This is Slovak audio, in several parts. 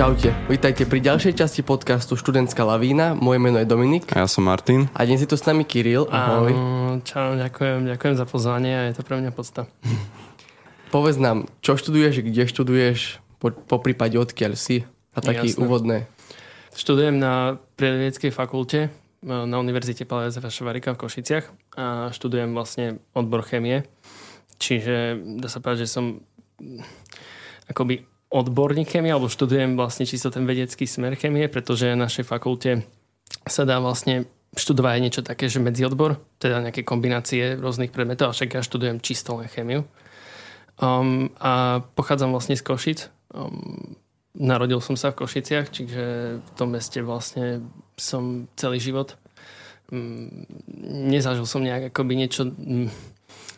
Čaute, vítajte pri ďalšej časti podcastu Študentská lavína. Moje meno je Dominik. A ja som Martin. A dnes je tu s nami Kiril. Ahoj. Čau, ďakujem, ďakujem za pozvanie a je to pre mňa podsta. Povedz nám, čo študuješ, kde študuješ, po, po prípade odkiaľ si a také Jasné. úvodné. Študujem na prírodovedeckej fakulte e, na Univerzite Pála Jozefa Švarika v Košiciach a študujem vlastne odbor chemie. Čiže dá sa povedať, že som akoby odborník chemie, alebo študujem vlastne čisto ten vedecký smer chemie, pretože na našej fakulte sa dá vlastne študovať aj niečo také, že medziodbor, teda nejaké kombinácie rôznych predmetov, však ja študujem čisto len chemiu. Um, a pochádzam vlastne z Košic. Um, narodil som sa v Košiciach, čiže v tom meste vlastne som celý život. Um, nezažil som nejak akoby niečo um,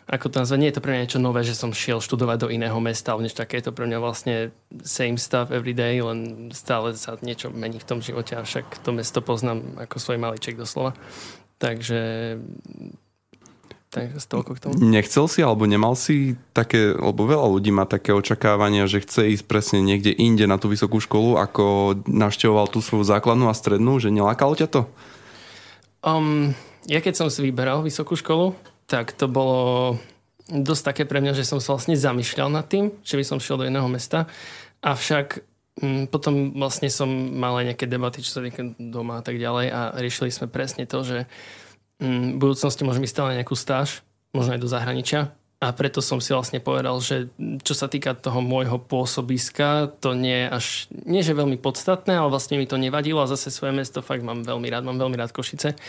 ako to nazvať, nie je to pre mňa niečo nové, že som šiel študovať do iného mesta, ale niečo také je to pre mňa vlastne same stuff every day, len stále sa niečo mení v tom živote, avšak to mesto poznám ako svoj maliček doslova. Takže Takže toľko k tomu. Nechcel si alebo nemal si také, lebo veľa ľudí má také očakávania, že chce ísť presne niekde inde na tú vysokú školu, ako navštevoval tú svoju základnú a strednú, že nelákalo ťa to? Um, ja keď som si vyberal vysokú školu, tak to bolo dosť také pre mňa, že som sa vlastne zamýšľal nad tým, že by som šiel do iného mesta. Avšak m, potom vlastne som mal aj nejaké debaty, čo sa týka doma a tak ďalej a riešili sme presne to, že m, v budúcnosti môžem ísť stále nejakú stáž, možno aj do zahraničia a preto som si vlastne povedal, že čo sa týka toho môjho pôsobiska, to nie je až, nie že veľmi podstatné, ale vlastne mi to nevadilo a zase svoje mesto fakt mám veľmi rád, mám veľmi rád Košice.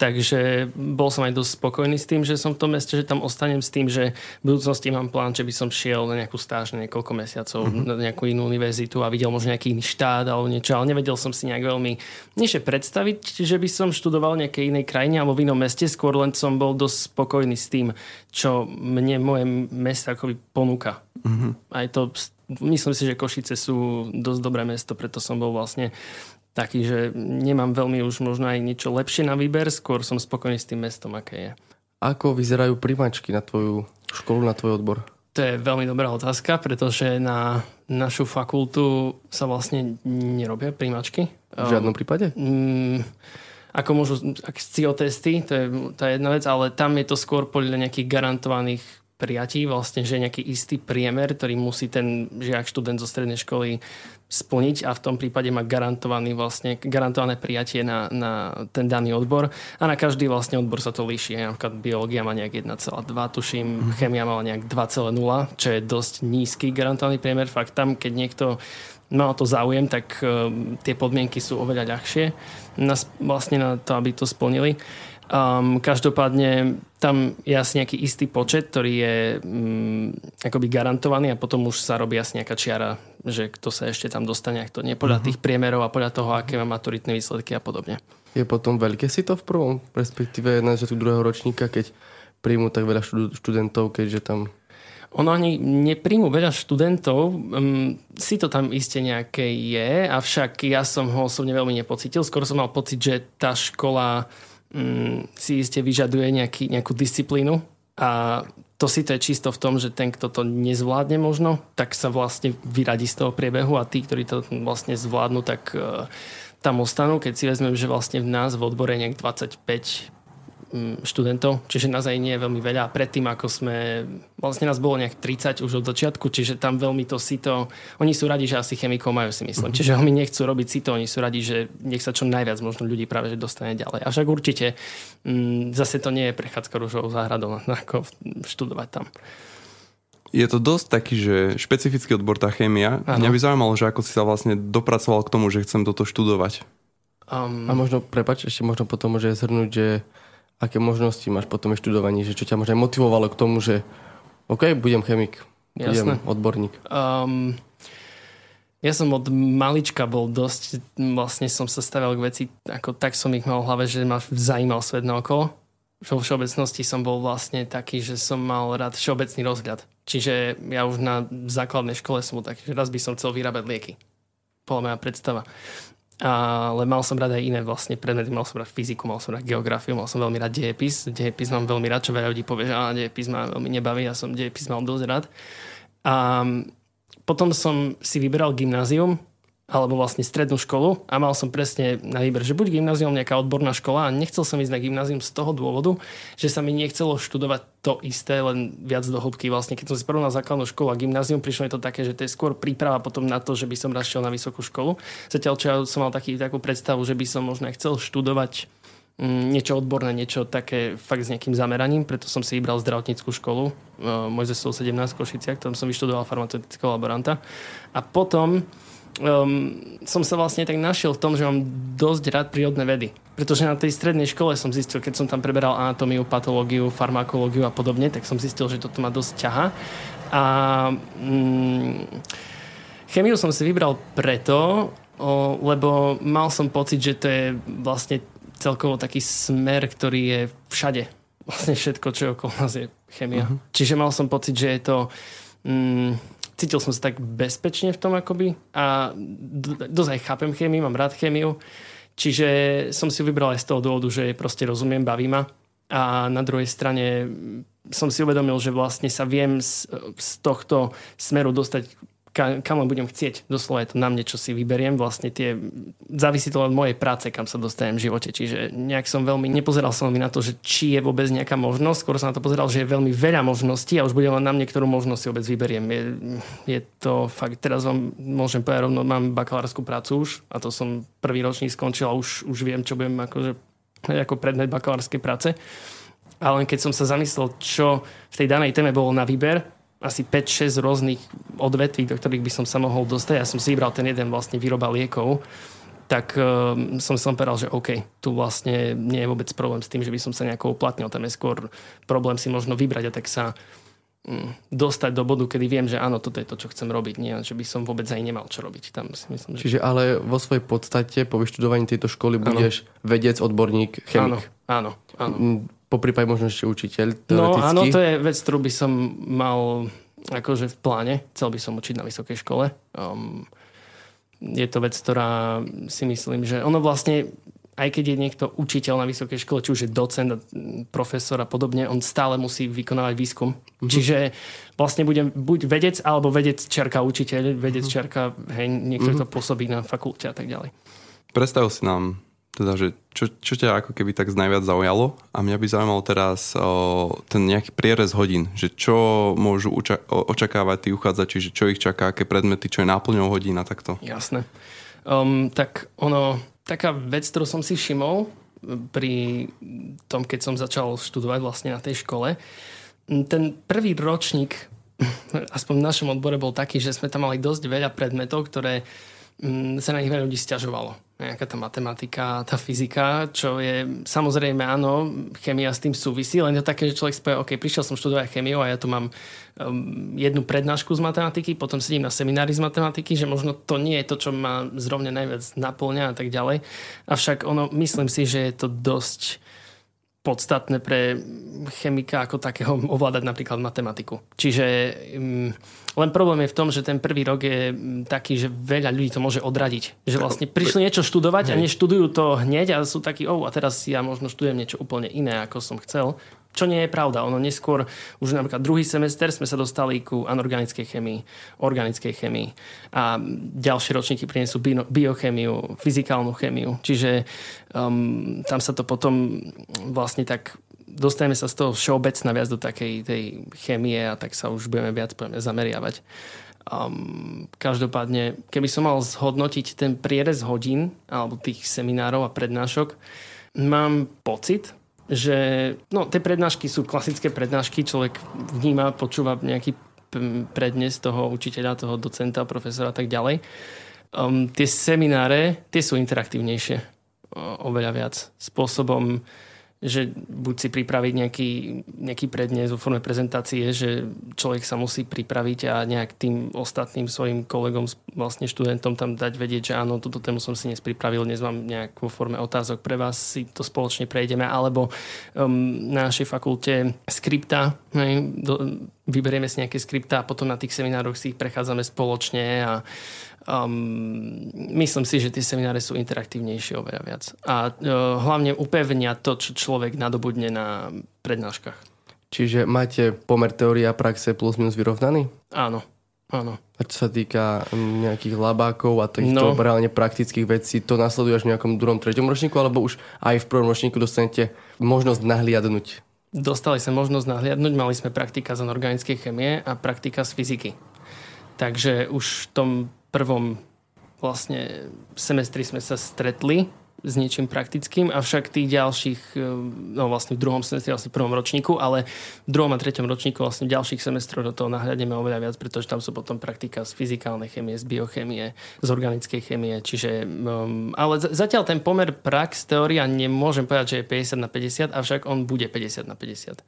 Takže bol som aj dosť spokojný s tým, že som v tom meste, že tam ostanem s tým, že v budúcnosti mám plán, že by som šiel na nejakú stáž na niekoľko mesiacov mm-hmm. na nejakú inú univerzitu a videl možno nejaký iný štát alebo niečo, ale nevedel som si nejak veľmi, nie predstaviť, že by som študoval nejakej inej krajine alebo v inom meste, skôr len som bol dosť spokojný s tým, čo mne moje mesto akoby ponúka. Mm-hmm. Aj to, myslím si, že Košice sú dosť dobré mesto, preto som bol vlastne taký, že nemám veľmi už možno aj niečo lepšie na výber, skôr som spokojný s tým mestom, aké je. Ako vyzerajú príjmačky na tvoju školu, na tvoj odbor? To je veľmi dobrá otázka, pretože na našu fakultu sa vlastne nerobia príjmačky. V žiadnom prípade? Mm, ako môžu, ak testy, to je tá jedna vec, ale tam je to skôr podľa nejakých garantovaných prijatí, vlastne, že nejaký istý priemer, ktorý musí ten žiak, študent zo strednej školy splniť a v tom prípade má garantovaný vlastne, garantované prijatie na, na ten daný odbor a na každý vlastne odbor sa to líši. Napríklad biológia má nejak 1,2, tuším, mm. chemia má nejak 2,0, čo je dosť nízky garantovaný priemer. Fakt tam, keď niekto má o to záujem, tak uh, tie podmienky sú oveľa ľahšie na, vlastne na to, aby to splnili. Um, každopádne tam je asi nejaký istý počet, ktorý je um, akoby garantovaný a potom už sa robí asi nejaká čiara, že kto sa ešte tam dostane, ak to nie podľa uh-huh. tých priemerov a podľa toho, aké má maturitné výsledky a podobne. Je potom veľké si to v prvom, respektíve na začiatku druhého ročníka, keď príjmu tak veľa študentov, keďže tam ono ani nepríjmu veľa študentov, um, si to tam iste nejaké je, avšak ja som ho osobne veľmi nepocitil. Skôr som mal pocit, že tá škola um, si iste vyžaduje nejaký, nejakú disciplínu a to si to je čisto v tom, že ten, kto to nezvládne možno, tak sa vlastne vyradí z toho priebehu a tí, ktorí to vlastne zvládnu, tak uh, tam ostanú. Keď si vezmem, že vlastne v nás v odbore nejak 25 Mm, študentov, čiže nás aj nie je veľmi veľa. Predtým, ako sme, vlastne nás bolo nejak 30 už od začiatku, čiže tam veľmi to sito, oni sú radi, že asi chemikov majú, si myslím. Čiže oni nechcú robiť sito, oni sú radi, že nech sa čo najviac možno ľudí práve že dostane ďalej. Avšak určite m, mm, zase to nie je prechádzka rúžovou záhradou, ako študovať tam. Je to dosť taký, že špecifický odbor tá chémia. Ano. Mňa by zaujímalo, že ako si sa vlastne dopracoval k tomu, že chcem toto študovať. Um, a možno, prepač, ešte možno potom môže zhrnúť, že aké možnosti máš po tom študovaní, že čo ťa možno motivovalo k tomu, že OK, budem chemik, budem Jasné. odborník. Um, ja som od malička bol dosť, vlastne som sa stavil k veci, ako tak som ich mal v hlave, že ma zaujímal svet naokolo. Vo všeobecnosti som bol vlastne taký, že som mal rád všeobecný rozhľad. Čiže ja už na základnej škole som bol taký, že raz by som chcel vyrábať lieky. Bola moja predstava ale mal som rád aj iné vlastne predmety, mal som rád fyziku, mal som rád geografiu, mal som veľmi rád dejepis. Dejepis mám veľmi rád, čo veľa ľudí povie, že á, dejepis ma veľmi nebaví, ja som dejepis mal dosť rád. A potom som si vyberal gymnázium alebo vlastne strednú školu a mal som presne na výber, že buď gymnázium, nejaká odborná škola a nechcel som ísť na gymnázium z toho dôvodu, že sa mi nechcelo študovať to isté, len viac do hĺbky. Vlastne keď som si porovnal základnú školu a gymnázium, prišlo mi to také, že to je skôr príprava potom na to, že by som raz na vysokú školu. Zatiaľ, čo ja som mal taký, takú predstavu, že by som možno chcel študovať mm, niečo odborné, niečo také fakt s nejakým zameraním, preto som si vybral zdravotníckú školu uh, Mojzesov 17 v Košiciach, tam som vyštudoval farmaceutického laboranta. A potom um, som sa vlastne tak našiel v tom, že mám dosť rád prírodné vedy. Pretože na tej strednej škole som zistil, keď som tam preberal anatómiu, patológiu, farmakológiu a podobne, tak som zistil, že toto ma dosť ťaha. A um, chemiu som si vybral preto, o, lebo mal som pocit, že to je vlastne celkovo taký smer, ktorý je všade. Vlastne všetko, čo je okolo nás je chemia. Uh-huh. Čiže mal som pocit, že je to... Um, cítil som sa tak bezpečne v tom akoby a dosť aj chápem chémiu, mám rád chémiu, čiže som si vybral aj z toho dôvodu, že proste rozumiem, baví ma. A na druhej strane som si uvedomil, že vlastne sa viem z, z tohto smeru dostať kam, kam len budem chcieť. Doslova je to na mne, čo si vyberiem. Vlastne tie, závisí to od mojej práce, kam sa dostanem v živote. Čiže nejak som veľmi, nepozeral som mi na to, že či je vôbec nejaká možnosť. Skôr som na to pozeral, že je veľmi veľa možností a už bude len na mne, ktorú možnosť si vôbec vyberiem. Je, je to fakt, teraz vám môžem povedať rovno, mám bakalárskú prácu už a to som prvý ročník skončil a už, už viem, čo budem akože, ako predmet bakalárskej práce. Ale keď som sa zamyslel, čo v tej danej téme bolo na výber, asi 5-6 rôznych odvetví, do ktorých by som sa mohol dostať. Ja som si vybral ten jeden vlastne výroba liekov, tak um, som som povedal, že OK, tu vlastne nie je vôbec problém s tým, že by som sa nejako uplatnil. Tam je skôr problém si možno vybrať a tak sa um, dostať do bodu, kedy viem, že áno, toto je to, čo chcem robiť. Nie, že by som vôbec aj nemal čo robiť. Tam si myslím, že... Čiže ale vo svojej podstate po vyštudovaní tejto školy budeš vedec, odborník, chemik. Áno, áno, áno po prípade možno ešte učiteľ. No áno, to je vec, ktorú by som mal akože v pláne. Chcel by som učiť na vysokej škole. Um, je to vec, ktorá si myslím, že ono vlastne aj keď je niekto učiteľ na vysokej škole, či už je docent, profesor a podobne, on stále musí vykonávať výskum. Mm-hmm. Čiže vlastne budem buď vedec, alebo vedec čerka učiteľ, vedec mm-hmm. čerka, hej, niekto mm-hmm. to pôsobí na fakulte a tak ďalej. Predstav si nám teda, že čo, čo ťa ako keby tak najviac zaujalo a mňa by zaujímalo teraz o, ten nejaký prierez hodín, že čo môžu uča- očakávať tí uchádzači, že čo ich čaká, aké predmety, čo je náplňou hodín a takto. Jasné. Um, tak ono, taká vec, ktorú som si všimol pri tom, keď som začal študovať vlastne na tej škole, ten prvý ročník, aspoň v našom odbore bol taký, že sme tam mali dosť veľa predmetov, ktoré sa na nich veľa ľudí stiažovalo. Nejaká tá matematika, tá fyzika, čo je samozrejme áno, chemia s tým súvisí, len je také, že človek spie, OK, prišiel som študovať chemiu a ja tu mám um, jednu prednášku z matematiky, potom sedím na seminári z matematiky, že možno to nie je to, čo ma zrovne najviac naplňa a tak ďalej. Avšak ono, myslím si, že je to dosť podstatné pre chemika ako takého ovládať napríklad matematiku. Čiže um, len problém je v tom, že ten prvý rok je taký, že veľa ľudí to môže odradiť. Že vlastne prišli niečo študovať a neštudujú to hneď a sú takí, oh, a teraz ja možno študujem niečo úplne iné, ako som chcel. Čo nie je pravda. Ono neskôr, už napríklad druhý semester sme sa dostali ku anorganickej chemii, organickej chemii. A ďalšie ročníky prinesú biochemiu, fyzikálnu chemiu. Čiže um, tam sa to potom vlastne tak dostaneme sa z toho všeobecna viac do takej tej chémie a tak sa už budeme viac budeme zameriavať. Um, každopádne, keby som mal zhodnotiť ten prierez hodín alebo tých seminárov a prednášok, mám pocit, že no, tie prednášky sú klasické prednášky, človek vníma, počúva nejaký prednes toho učiteľa, toho docenta, profesora a tak ďalej. Um, tie semináre, tie sú interaktívnejšie o, oveľa viac. Spôsobom, že buď si pripraviť nejaký, nejaký prednes vo forme prezentácie, že človek sa musí pripraviť a nejak tým ostatným svojim kolegom, vlastne študentom tam dať vedieť, že áno, túto tému som si dnes pripravil, dnes mám nejak vo forme otázok pre vás, si to spoločne prejdeme, alebo um, na našej fakulte skripta, hej, do, vyberieme si nejaké skripta a potom na tých seminároch si ich prechádzame spoločne a Um, myslím si, že tie semináre sú interaktívnejšie oveľa viac. A uh, hlavne upevnia to, čo človek nadobudne na prednáškach. Čiže máte pomer teória a praxe plus minus vyrovnaný? Áno. Áno. A čo sa týka nejakých labákov a týchto no. reálne praktických vecí, to nasleduješ v nejakom druhom, treťom ročníku, alebo už aj v prvom ročníku dostanete možnosť nahliadnúť? Dostali sme možnosť nahliadnúť, mali sme praktika z organickej chemie a praktika z fyziky. Takže už v tom prvom vlastne semestri sme sa stretli s niečím praktickým, avšak tých ďalších, e, no vlastne v druhom semestri, vlastne v prvom ročníku, ale v druhom a treťom ročníku vlastne v ďalších semestrov do toho nahľadneme oveľa viac, pretože tam sú potom praktika z fyzikálnej chemie, z biochemie, z organickej chemie, čiže, um, ale zatiaľ ten pomer prax, teória, nemôžem povedať, že je 50 na 50, avšak on bude 50 na 50.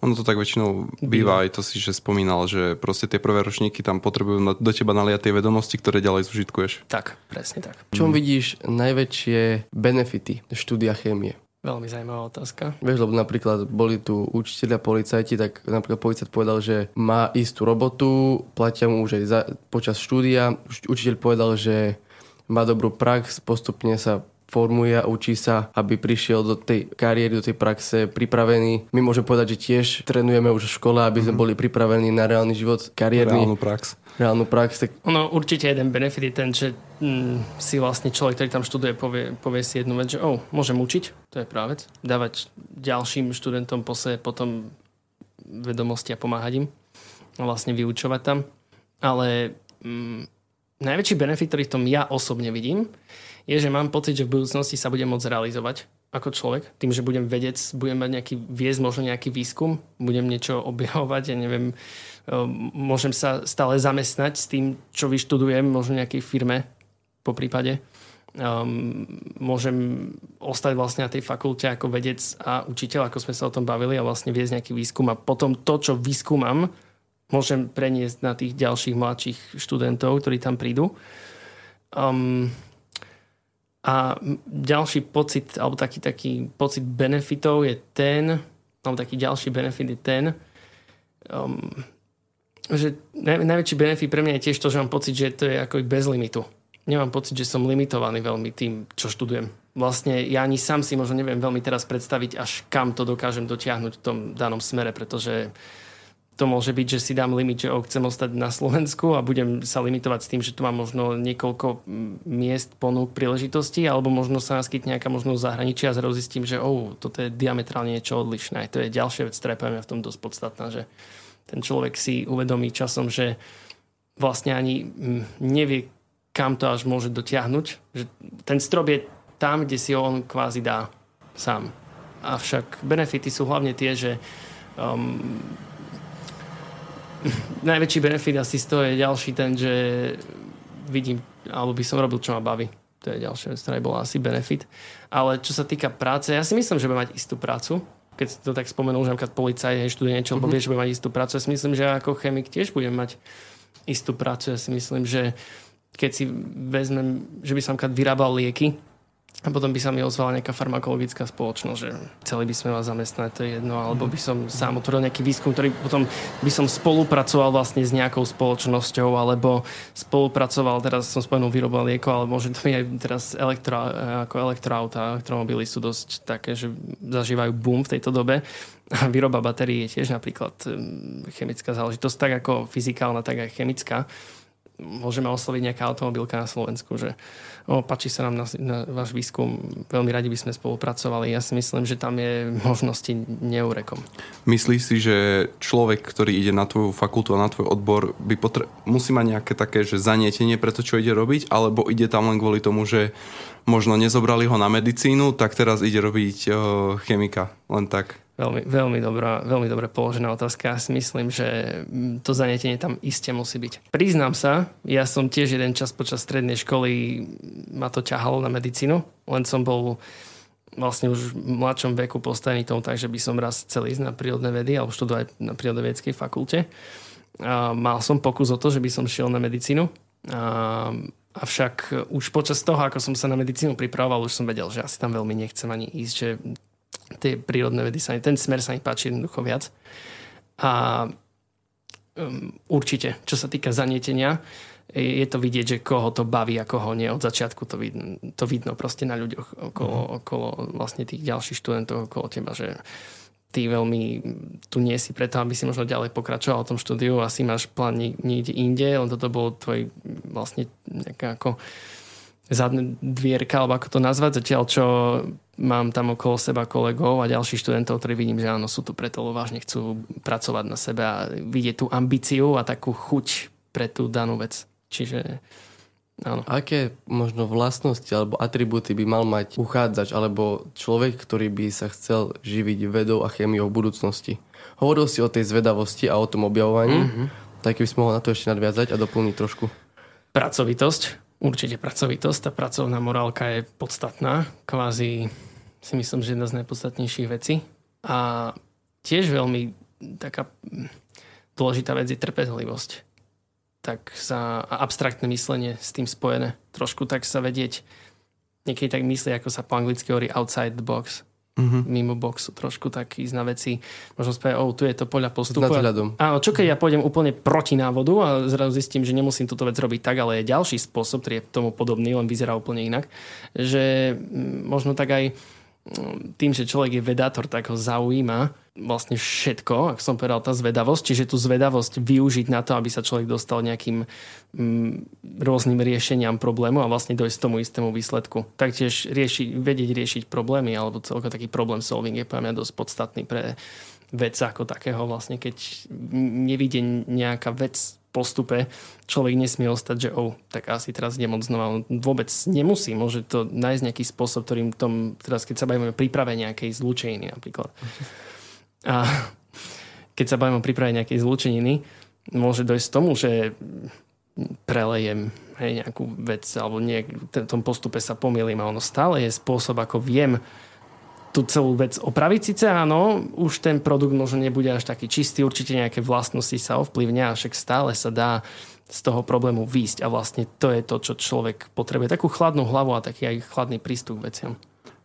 Ono to tak väčšinou býva, aj to si že spomínal, že proste tie prvé ročníky tam potrebujú do teba naliať tie vedomosti, ktoré ďalej zužitkuješ. Tak, presne tak. V čom mm. vidíš najväčšie benefity štúdia chémie? Veľmi zaujímavá otázka. Vieš, lebo napríklad boli tu učiteľia policajti, tak napríklad policajt povedal, že má istú robotu, platia mu už aj za, počas štúdia. Učiteľ povedal, že má dobrú prax, postupne sa formuje a učí sa, aby prišiel do tej kariéry, do tej praxe pripravený. My môžeme povedať, že tiež trénujeme už v škole, aby sme mm-hmm. boli pripravení na reálny život kariérny. Reálnu prax. Reálnu prax. Tak... Ono určite jeden benefit je ten, že mm, si vlastne človek, ktorý tam študuje, povie, povie si jednu vec, že oh, môžem učiť, to je práve vec. Dávať ďalším študentom po sebe potom vedomosti a pomáhať im a vlastne vyučovať tam. Ale mm, najväčší benefit, ktorý v tom ja osobne vidím, je, že mám pocit, že v budúcnosti sa budem môcť realizovať ako človek, tým, že budem vedec, budem mať nejaký, viesť možno nejaký výskum, budem niečo objavovať, ja neviem, ehm, môžem sa stále zamestnať s tým, čo vyštudujem, možno nejakej firme po prípade. Um, môžem ostať vlastne na tej fakulte ako vedec a učiteľ, ako sme sa o tom bavili a vlastne viesť nejaký výskum a potom to, čo vyskúmam, môžem preniesť na tých ďalších mladších študentov, ktorí tam prídu. Um, a ďalší pocit, alebo taký, taký pocit benefitov je ten, alebo taký ďalší benefit je ten, um, že naj, najväčší benefit pre mňa je tiež to, že mám pocit, že to je ako bez limitu. Nemám pocit, že som limitovaný veľmi tým, čo študujem. Vlastne ja ani sám si možno neviem veľmi teraz predstaviť, až kam to dokážem dotiahnuť v tom danom smere, pretože to môže byť, že si dám limit, že oh, chcem ostať na Slovensku a budem sa limitovať s tým, že tu mám možno niekoľko miest, ponúk, príležitostí, alebo možno sa naskytne nejaká možnosť zahraničia a zrazu zistím, že oh, toto je diametrálne niečo odlišné. To je ďalšia vec, ktorá je v tom dosť podstatná, že ten človek si uvedomí časom, že vlastne ani nevie, kam to až môže dotiahnuť. Že ten strop je tam, kde si on kvázi dá sám. Avšak benefity sú hlavne tie, že um, najväčší benefit asi z toho je ďalší ten, že vidím, alebo by som robil, čo ma baví. To je ďalšia vec, ktorá bola asi benefit. Ale čo sa týka práce, ja si myslím, že bude mať istú prácu. Keď to tak spomenul, že napríklad policaj študuje niečo, mm-hmm. vie, že bude mať istú prácu. Ja si myslím, že ako chemik tiež budem mať istú prácu. Ja si myslím, že keď si vezmem, že by som vyrábal lieky, a potom by sa mi ozvala nejaká farmakologická spoločnosť, že chceli by sme vás zamestnať, to je jedno, alebo by som sám otvoril nejaký výskum, ktorý potom by som spolupracoval vlastne s nejakou spoločnosťou, alebo spolupracoval, teraz som spomenul výroba liekov, ale môže to byť aj teraz elektro, ako elektroauta, elektromobily sú dosť také, že zažívajú boom v tejto dobe. A výroba batérií je tiež napríklad hm, chemická záležitosť, tak ako fyzikálna, tak aj chemická môžeme osloviť nejaká automobilka na Slovensku, že o, páči sa nám na, na váš výskum, veľmi radi by sme spolupracovali. Ja si myslím, že tam je možnosti neurekom. Myslíš si, že človek, ktorý ide na tvoju fakultu a na tvoj odbor, by potre- musí mať nejaké také, že zanietenie pre to, čo ide robiť, alebo ide tam len kvôli tomu, že možno nezobrali ho na medicínu, tak teraz ide robiť o, chemika, len tak? Veľmi, veľmi, dobrá, veľmi dobre položená otázka. Si myslím, že mm, to zanietenie tam iste musí byť. Priznám sa, ja som tiež jeden čas počas strednej školy ma to ťahalo na medicínu, len som bol vlastne už v mladšom veku postavený tomu tak, že by som raz chcel ísť na prírodné vedy alebo študovať na prírodovedeckej fakulte. A mal som pokus o to, že by som šiel na medicínu. A, avšak už počas toho, ako som sa na medicínu pripravoval, už som vedel, že asi tam veľmi nechcem ani ísť, že tie prírodné vedy sa ten smer sa mi páči jednoducho viac. A um, určite, čo sa týka zanietenia, je to vidieť, že koho to baví a koho nie. Od začiatku to vidno, to vidno proste na ľuďoch okolo, uh-huh. okolo vlastne tých ďalších študentov okolo teba, že ty veľmi tu nie si preto, aby si možno ďalej pokračoval v tom štúdiu, asi máš plán niekde inde, len toto bol tvoj vlastne nejaká ako zadné dvierka, alebo ako to nazvať, zatiaľ čo mám tam okolo seba kolegov a ďalších študentov, ktorí vidím, že áno, sú tu preto, lebo vážne chcú pracovať na sebe a vidieť tú ambíciu a takú chuť pre tú danú vec. Čiže Áno. Aké možno vlastnosti alebo atribúty by mal mať uchádzač alebo človek, ktorý by sa chcel živiť vedou a chémiou v budúcnosti? Hovoril si o tej zvedavosti a o tom objavovaní, mm-hmm. tak keby si mohol na to ešte nadviazať a doplniť trošku. Pracovitosť, určite pracovitosť. Tá pracovná morálka je podstatná. Kvázi si myslím, že jedna z najpodstatnejších vecí. A tiež veľmi taká dôležitá vec je trpezlivosť tak sa, a abstraktné myslenie s tým spojené. Trošku tak sa vedieť, niekedy tak myslí, ako sa po anglicky hovorí outside the box. Mm-hmm. mimo boxu, trošku tak ísť na veci. Možno spraviť, oh, tu je to poľa postupu. Áno, čo keď ja pôjdem úplne proti návodu a zrazu zistím, že nemusím túto vec robiť tak, ale je ďalší spôsob, ktorý je tomu podobný, len vyzerá úplne inak. Že možno tak aj tým, že človek je vedátor, tak ho zaujíma vlastne všetko, ako som povedal, tá zvedavosť, čiže tú zvedavosť využiť na to, aby sa človek dostal nejakým mm, rôznym riešeniam problému a vlastne dojsť k tomu istému výsledku. Taktiež riešiť, vedieť riešiť problémy alebo celko taký problém solving je pre mňa dosť podstatný pre vec ako takého vlastne, keď nevidie nejaká vec postupe človek nesmie ostať, že oh, tak asi teraz idem od znova. On vôbec nemusí. Môže to nájsť nejaký spôsob, ktorým tom, teraz keď sa bavíme o príprave nejakej zlučeniny napríklad. A keď sa bavíme o príprave nejakej zlučeniny, môže dojsť k tomu, že prelejem hej, nejakú vec alebo nie, v tom postupe sa pomýlim a ono stále je spôsob, ako viem tú celú vec opraviť. Sice áno, už ten produkt možno nebude až taký čistý, určite nejaké vlastnosti sa ovplyvňa, však stále sa dá z toho problému výjsť a vlastne to je to, čo človek potrebuje. Takú chladnú hlavu a taký aj chladný prístup k veciam.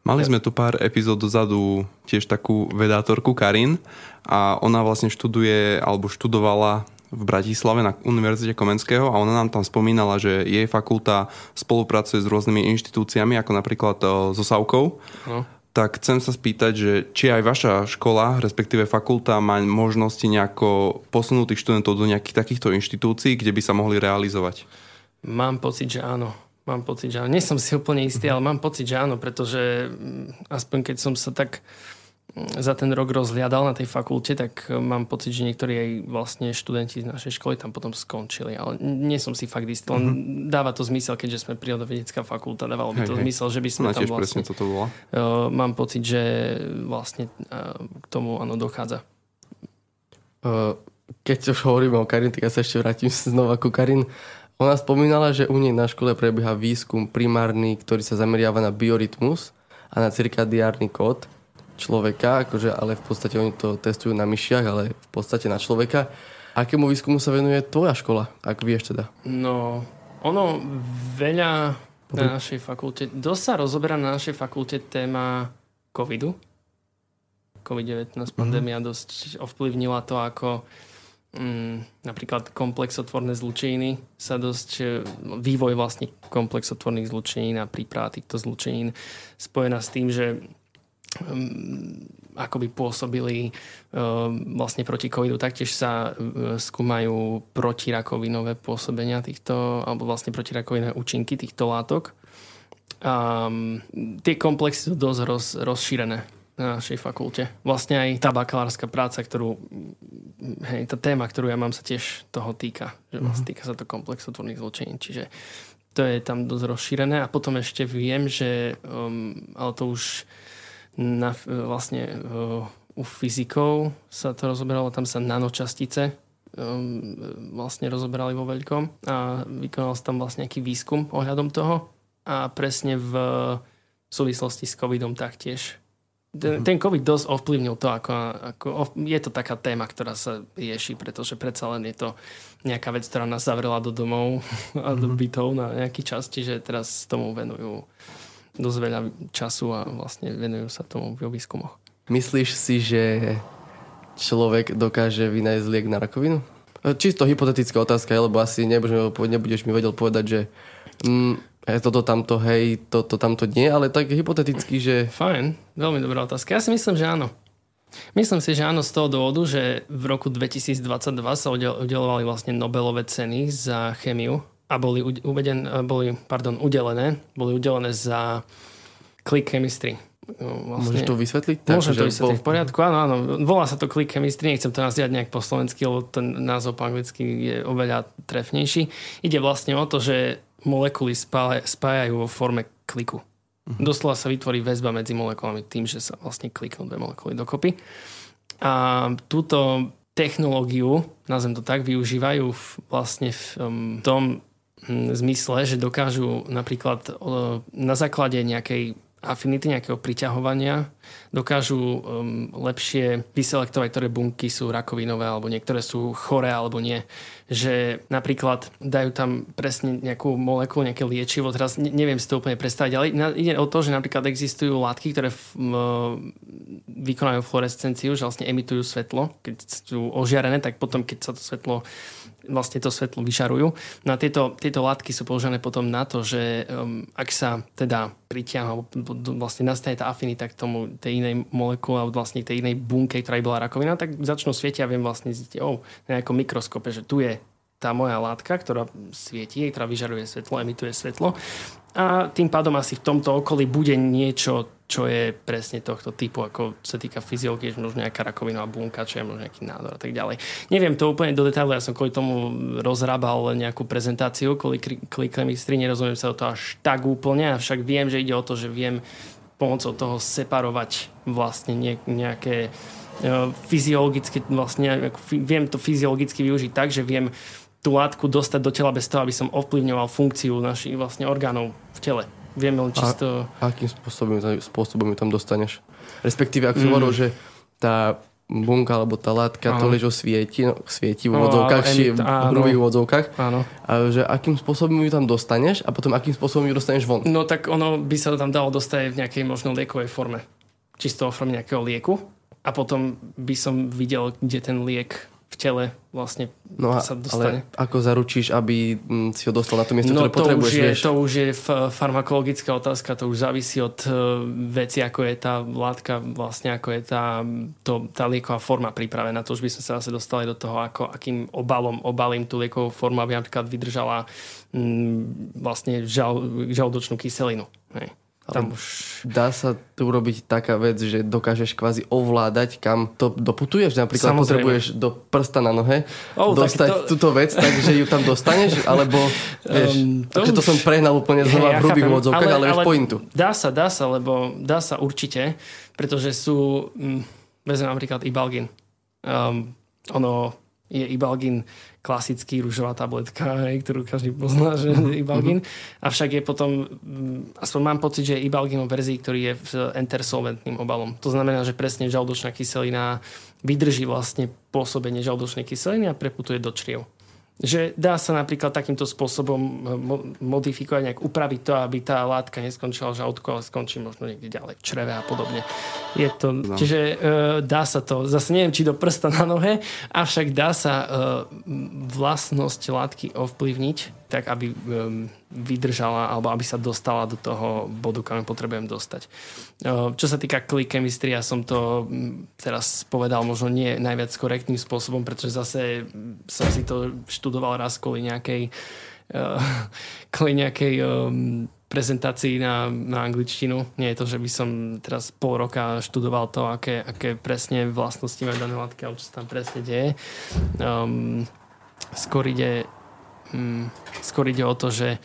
Mali sme tu pár epizód dozadu tiež takú vedátorku Karin a ona vlastne študuje alebo študovala v Bratislave na Univerzite Komenského a ona nám tam spomínala, že jej fakulta spolupracuje s rôznymi inštitúciami, ako napríklad eh, so Savkou. No tak chcem sa spýtať, že či aj vaša škola, respektíve fakulta má možnosti nejako posunúť tých študentov do nejakých takýchto inštitúcií, kde by sa mohli realizovať? Mám pocit, že áno. Mám pocit, že áno. Nie som si úplne istý, ale mám pocit, že áno, pretože mm, aspoň keď som sa tak za ten rok rozhliadal na tej fakulte, tak e, mám pocit, že niektorí aj vlastne študenti z našej školy tam potom skončili. Ale nie som si fakt istý. Len mm-hmm. dáva to zmysel, keďže sme prírodovedecká fakulta. Dávalo by to hej, zmysel, že by sme tam vlastne... toto bolo. Uh, mám pocit, že vlastne uh, k tomu áno dochádza. Uh, keď už hovoríme o Karin, tak ja sa ešte vrátim znova ku Karin. Ona spomínala, že u nej na škole prebieha výskum primárny, ktorý sa zameriava na biorytmus a na cirkadiárny kód človeka, akože, ale v podstate oni to testujú na myšiach, ale v podstate na človeka. Akému výskumu sa venuje tvoja škola, ak vieš teda? No, ono veľa na našej fakulte, dosť sa rozoberá na našej fakulte téma covidu. COVID-19 mhm. pandémia mm-hmm. dosť ovplyvnila to, ako mm, napríklad komplexotvorné zlučeniny sa dosť, e, vývoj vlastne komplexotvorných zlučenín a príprava týchto zlučenín spojená s tým, že Ehm, ako by pôsobili ehm, vlastne proti covidu. Taktiež sa ehm, skúmajú protirakovinové pôsobenia týchto, alebo vlastne protirakovinové účinky týchto látok. A tie komplexy sú dosť roz, rozšírené na našej fakulte. Vlastne aj tá bakalárska práca, ktorú, hej, tá téma, ktorú ja mám, sa tiež toho týka. Že mhm. týka sa to komplexotvorných zločení. Čiže to je tam dosť rozšírené. A potom ešte viem, že, um, ale to už na, vlastne u fyzikov sa to rozoberalo, tam sa nanočastice um, vlastne rozoberali vo veľkom a vykonal sa tam vlastne nejaký výskum ohľadom toho a presne v súvislosti s covidom taktiež. Ten, mhm. ten covid dosť ovplyvnil to, ako, ako, je to taká téma, ktorá sa rieši, pretože predsa len je to nejaká vec, ktorá nás zavrela do domov a do mhm. bytov na nejaký čas, čiže teraz tomu venujú dosť veľa času a vlastne venujú sa tomu v výskumoch. Myslíš si, že človek dokáže vynájsť liek na rakovinu? E, čisto hypotetická otázka, lebo asi nebudeš mi vedel povedať, že mm, toto tamto, hej, toto tamto nie, ale tak hypoteticky, že... Fajn, veľmi dobrá otázka. Ja si myslím, že áno. Myslím si, že áno z toho dôvodu, že v roku 2022 sa udelovali vlastne Nobelové ceny za chemiu a boli, uveden, boli pardon, udelené, boli udelené za click chemistry. No, vlastne, Môžeš to vysvetliť? Tak, Môžem to vysvetliť bol... v poriadku, áno, áno. Volá sa to click chemistry, nechcem to nazývať nejak po slovensky, lebo ten názov po anglicky je oveľa trefnejší. Ide vlastne o to, že molekuly spájajú vo forme kliku. Uh-huh. Doslova sa vytvorí väzba medzi molekulami tým, že sa vlastne kliknú dve molekuly dokopy. A túto technológiu, nazvem to tak, využívajú v, vlastne v tom hm, zmysle, že dokážu napríklad na základe nejakej afinity, nejakého priťahovania, dokážu um, lepšie vyselektovať, ktoré bunky sú rakovinové, alebo niektoré sú choré, alebo nie. Že napríklad dajú tam presne nejakú molekulu, nejaké liečivo, teraz neviem si to úplne predstaviť, ale ide o to, že napríklad existujú látky, ktoré v, m, vykonajú fluorescenciu, že vlastne emitujú svetlo. Keď sú ožiarené, tak potom, keď sa to svetlo vlastne to svetlo vyšarujú. No a tieto, tieto látky sú použené potom na to, že um, ak sa teda pritiahnu, vlastne nastane tá afinita k tomu tej inej molekule alebo vlastne tej inej bunke, ktorá bola rakovina, tak začnú svietiť a viem vlastne zistiť, oh, na nejakom mikroskope, že tu je tá moja látka, ktorá svieti, ktorá vyžaruje svetlo, emituje svetlo. A tým pádom asi v tomto okolí bude niečo, čo je presne tohto typu, ako sa týka fyziológie, že možno nejaká rakovinová bunka, čo je možno nejaký nádor a tak ďalej. Neviem to úplne do detailu, ja som kvôli tomu rozrábal nejakú prezentáciu, kvôli kliklemistrii, nerozumiem sa o to až tak úplne, avšak viem, že ide o to, že viem pomocou toho separovať vlastne nejaké e, fyziologicky, vlastne viem to fyziologicky využiť tak, že viem tú látku dostať do tela bez toho, aby som ovplyvňoval funkciu našich vlastne orgánov v tele. Vieme len čisto... A, akým spôsobom, spôsobom ju tam dostaneš? Respektíve, ak mm. som hovoril, že tá bunka alebo tá látka, to ležo svieti, no, svieti v úvodzovkách, no, v hrubých úvodzovkách. Áno. A že akým spôsobom ju tam dostaneš a potom akým spôsobom ju dostaneš von? No tak ono by sa tam dalo dostať v nejakej možno liekovej forme. Čisto forme nejakého lieku. A potom by som videl, kde ten liek v tele vlastne no a, sa dostane. Ale ako zaručíš, aby mm, si ho dostal na to miesto, no, ktoré to potrebuješ? Už je, vieš? To už je farmakologická otázka, to už závisí od uh, veci, ako je tá látka, vlastne ako je tá, to, tá lieková forma pripravená. To už by sme sa zase dostali do toho, ako, akým obalom obalím tú liekovú formu, aby napríklad vydržala mm, vlastne žal, žalúdočnú kyselinu. Hej. Tam už... Dá sa tu urobiť taká vec, že dokážeš kvázi ovládať, kam to doputuješ. Napríklad Samozrejme. potrebuješ do prsta na nohe oh, dostať to... túto vec, takže ju tam dostaneš, alebo vieš, um, to, už... to som prehnal úplne znova hey, v hrubých úvodzovkách, ale, ale, ale pointu. Dá sa, dá sa, lebo dá sa určite, pretože sú, hm, vezmem napríklad Ibalgin. Um, ono je Ibalgin klasický rúžová tabletka, ktorú každý pozná, že je Ibalgin. Avšak je potom, mm, aspoň mám pocit, že je Ibalgin o verzii, ktorý je v entersolventným obalom. To znamená, že presne žaldočná kyselina vydrží vlastne pôsobenie žaldočnej kyseliny a preputuje do čriev že dá sa napríklad takýmto spôsobom eh, modifikovať, nejak upraviť to, aby tá látka neskončila v žalúdku, ale skončí možno niekde ďalej, v čreve a podobne. Je to, no. Čiže uh, dá sa to, zase neviem, či do prsta na nohe, avšak dá sa uh, vlastnosť látky ovplyvniť tak aby um, vydržala alebo aby sa dostala do toho bodu, kam potrebujem dostať. Uh, čo sa týka click chemistry, ja som to um, teraz povedal možno nie najviac korektným spôsobom, pretože zase som si to študoval raz kvôli nejakej uh, kvôli nejakej um, prezentácii na, na angličtinu. Nie je to, že by som teraz pol roka študoval to, aké, aké presne vlastnosti majú dané látky a čo sa tam presne deje. Um, skôr ide mm, skôr ide o to, že e,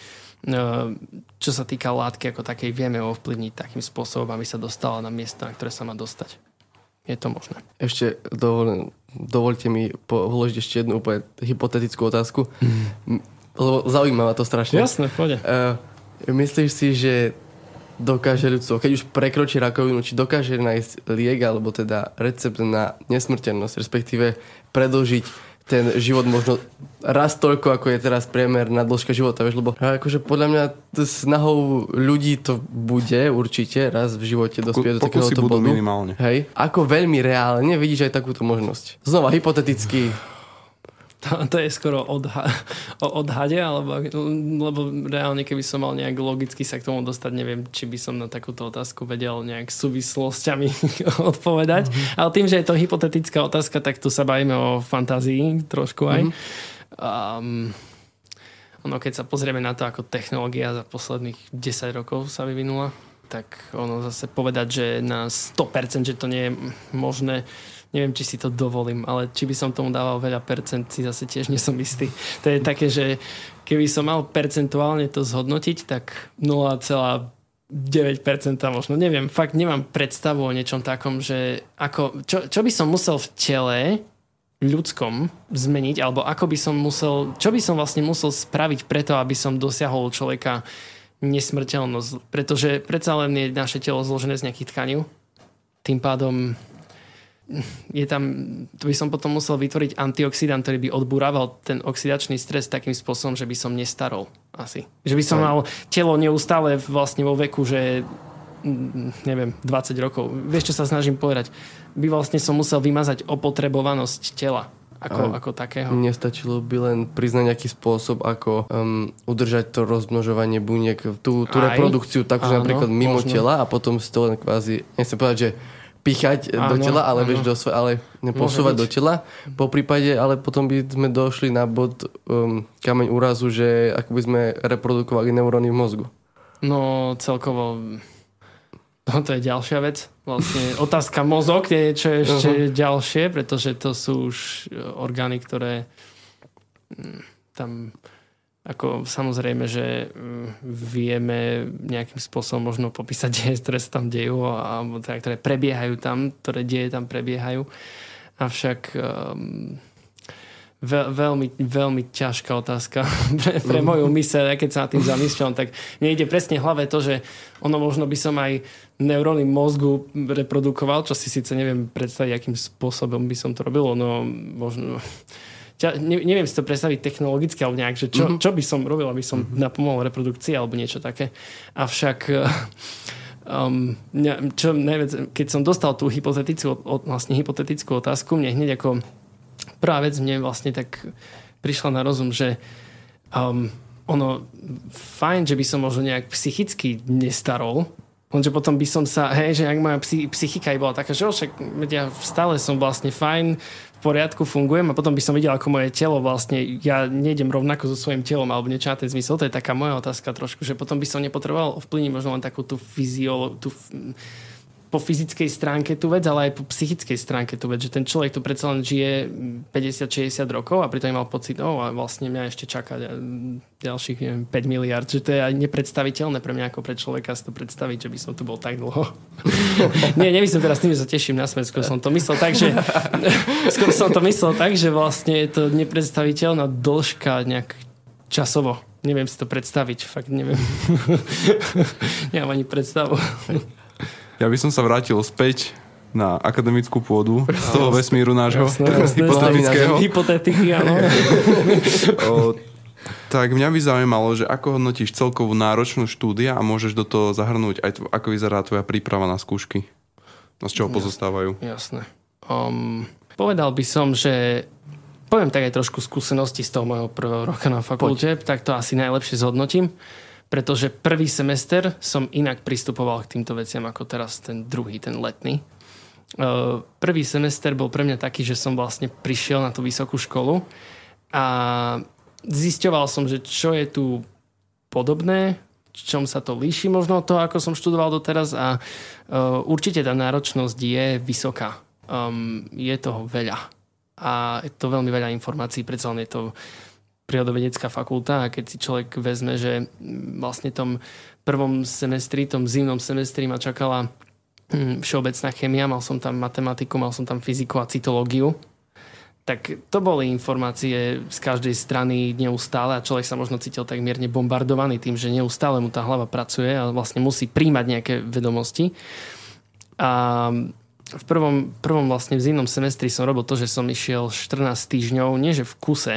čo sa týka látky ako takej, vieme ovplyvniť takým spôsobom, aby sa dostala na miesto, na ktoré sa má dostať. Je to možné. Ešte dovol, dovolte mi položiť ešte jednu úplne hypotetickú otázku. Mm. Lebo zaujíma ma to strašne. Jasné, pôjde. Uh, myslíš si, že dokáže ľudstvo, keď už prekročí rakovinu, či dokáže nájsť liek alebo teda recept na nesmrteľnosť, respektíve predlžiť ten život možno raz toľko, ako je teraz priemer na dĺžka života, vieš, lebo akože podľa mňa snahou ľudí to bude určite raz v živote dospieť do takéhoto bodu. minimálne. Hej. Ako veľmi reálne vidíš aj takúto možnosť. Znova hypoteticky To, to je skoro odha- o odhade, alebo, lebo reálne, keby som mal nejak logicky sa k tomu dostať, neviem, či by som na takúto otázku vedel nejak súvislosťami odpovedať. Mm-hmm. Ale tým, že je to hypotetická otázka, tak tu sa bavíme o fantázii trošku aj. Mm-hmm. Um, ono, keď sa pozrieme na to, ako technológia za posledných 10 rokov sa vyvinula, tak ono zase povedať, že na 100%, že to nie je možné, neviem, či si to dovolím, ale či by som tomu dával veľa percent, si zase tiež nesom istý. To je také, že keby som mal percentuálne to zhodnotiť, tak 0,9% možno. Neviem, fakt nemám predstavu o niečom takom, že ako, čo, čo by som musel v tele ľudskom zmeniť, alebo ako by som musel, čo by som vlastne musel spraviť preto, aby som dosiahol človeka nesmrteľnosť. Pretože predsa len je naše telo zložené z nejakých tkaní. Tým pádom je tam, to by som potom musel vytvoriť antioxidant, ktorý by odburával ten oxidačný stres takým spôsobom, že by som nestarol asi. Že by som mal telo neustále vlastne vo veku, že mm, neviem, 20 rokov. Vieš, čo sa snažím povedať? By vlastne som musel vymazať opotrebovanosť tela ako, ako takého. Nestačilo by len priznať nejaký spôsob, ako um, udržať to rozmnožovanie buniek, tú, tú reprodukciu tak, že napríklad mimo možno. tela a potom si to len kvázi, nechcem povedať, že pichať áno, do tela, ale, vieš, do svoje, ale posúvať do tela. Po prípade, ale potom by sme došli na bod um, kameň úrazu, že ako by sme reprodukovali neuróny v mozgu. No celkovo no, to je ďalšia vec. Vlastne otázka mozog je čo je ešte uh-huh. ďalšie, pretože to sú už e, orgány, ktoré mm, tam ako samozrejme, že mm, vieme nejakým spôsobom možno popísať deje, ktoré sa tam dejú, alebo teda, ktoré prebiehajú tam, ktoré deje tam prebiehajú. Avšak um, veľ, veľmi, veľmi ťažká otázka pre, pre moju mysel. Ja keď sa nad tým zamýšľam, tak mne ide presne v hlave to, že ono možno by som aj neuróny mozgu reprodukoval, čo si síce neviem predstaviť, akým spôsobom by som to robil. No možno ne, neviem si to predstaviť technologicky alebo nejak, že čo, mm-hmm. čo by som robil, aby som mm-hmm. napomohol reprodukcii alebo niečo také. Avšak um, čo najviac, keď som dostal tú hypotetickú, vlastne hypotetickú otázku, mne hneď ako prvá vec mne vlastne tak prišla na rozum, že um, ono fajn, že by som možno nejak psychicky nestarol, Lenže potom by som sa, hej, že ak moja psychika bola taká, že však ja stále som vlastne fajn, poriadku, fungujem a potom by som videl, ako moje telo vlastne, ja nejdem rovnako so svojím telom alebo niečo na ten zmysel. To je taká moja otázka trošku, že potom by som nepotreboval ovplyvniť možno len takú tú fyziolo, tú, po fyzickej stránke tú vec, ale aj po psychickej stránke tú vec, že ten človek tu predsa len žije 50-60 rokov a pritom mal pocit, no a vlastne mňa ešte čaká ďalších neviem, 5 miliard, že to je aj nepredstaviteľné pre mňa ako pre človeka si to predstaviť, že by som tu bol tak dlho. Nie, nemyslím teraz tým, že sa teším na smet, skôr som to myslel tak, že skôr som to myslel tak, že vlastne je to nepredstaviteľná dĺžka nejak časovo. Neviem si to predstaviť, fakt neviem. Nemám ani predstavu. Ja by som sa vrátil späť na akademickú pôdu z toho vesmíru nášho hypotetického. Hypotetiky, áno. o, tak mňa by zaujímalo, že ako hodnotíš celkovú náročnú štúdia a môžeš do toho zahrnúť aj to, ako vyzerá tvoja príprava na skúšky. No z čoho pozostávajú? Jasné. Um, povedal by som, že poviem tak aj trošku skúsenosti z toho môjho prvého roka na fakulte, Poď. tak to asi najlepšie zhodnotím pretože prvý semester som inak pristupoval k týmto veciam ako teraz ten druhý, ten letný. Prvý semester bol pre mňa taký, že som vlastne prišiel na tú vysokú školu a zisťoval som, že čo je tu podobné, čom sa to líši možno od toho, ako som študoval doteraz a určite tá náročnosť je vysoká. Um, je toho veľa a je to veľmi veľa informácií, predsa len je to prírodovedecká fakulta a keď si človek vezme, že vlastne tom prvom semestri, tom zimnom semestri ma čakala hm, všeobecná chemia, mal som tam matematiku, mal som tam fyziku a cytológiu, tak to boli informácie z každej strany neustále a človek sa možno cítil tak mierne bombardovaný tým, že neustále mu tá hlava pracuje a vlastne musí príjmať nejaké vedomosti. A v prvom, prvom vlastne v zimnom semestri som robil to, že som išiel 14 týždňov, nie že v kuse,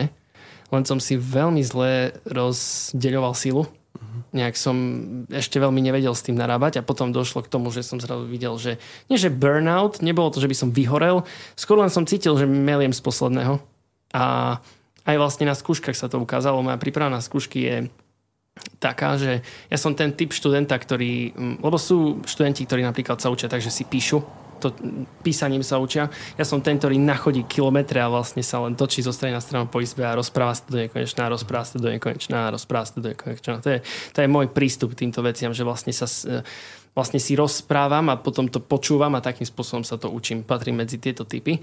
len som si veľmi zle rozdeľoval silu. Uh-huh. Nejak som ešte veľmi nevedel s tým narábať a potom došlo k tomu, že som zrazu videl, že nie že burnout, nebolo to, že by som vyhorel, skôr len som cítil, že meliem z posledného. A aj vlastne na skúškach sa to ukázalo. Moja príprava na skúšky je taká, že ja som ten typ študenta, ktorý, mm, lebo sú študenti, ktorí napríklad sa učia takže si píšu, to, písaním sa učia. Ja som ten, ktorý nachodí kilometre a vlastne sa len točí zo strany na stranu po izbe a rozpráva sa do nekonečná, rozpráva sa do nekonečná, rozpráva sa do nekonečná. To je, to je môj prístup k týmto veciam, že vlastne sa vlastne si rozprávam a potom to počúvam a takým spôsobom sa to učím. Patrí medzi tieto typy.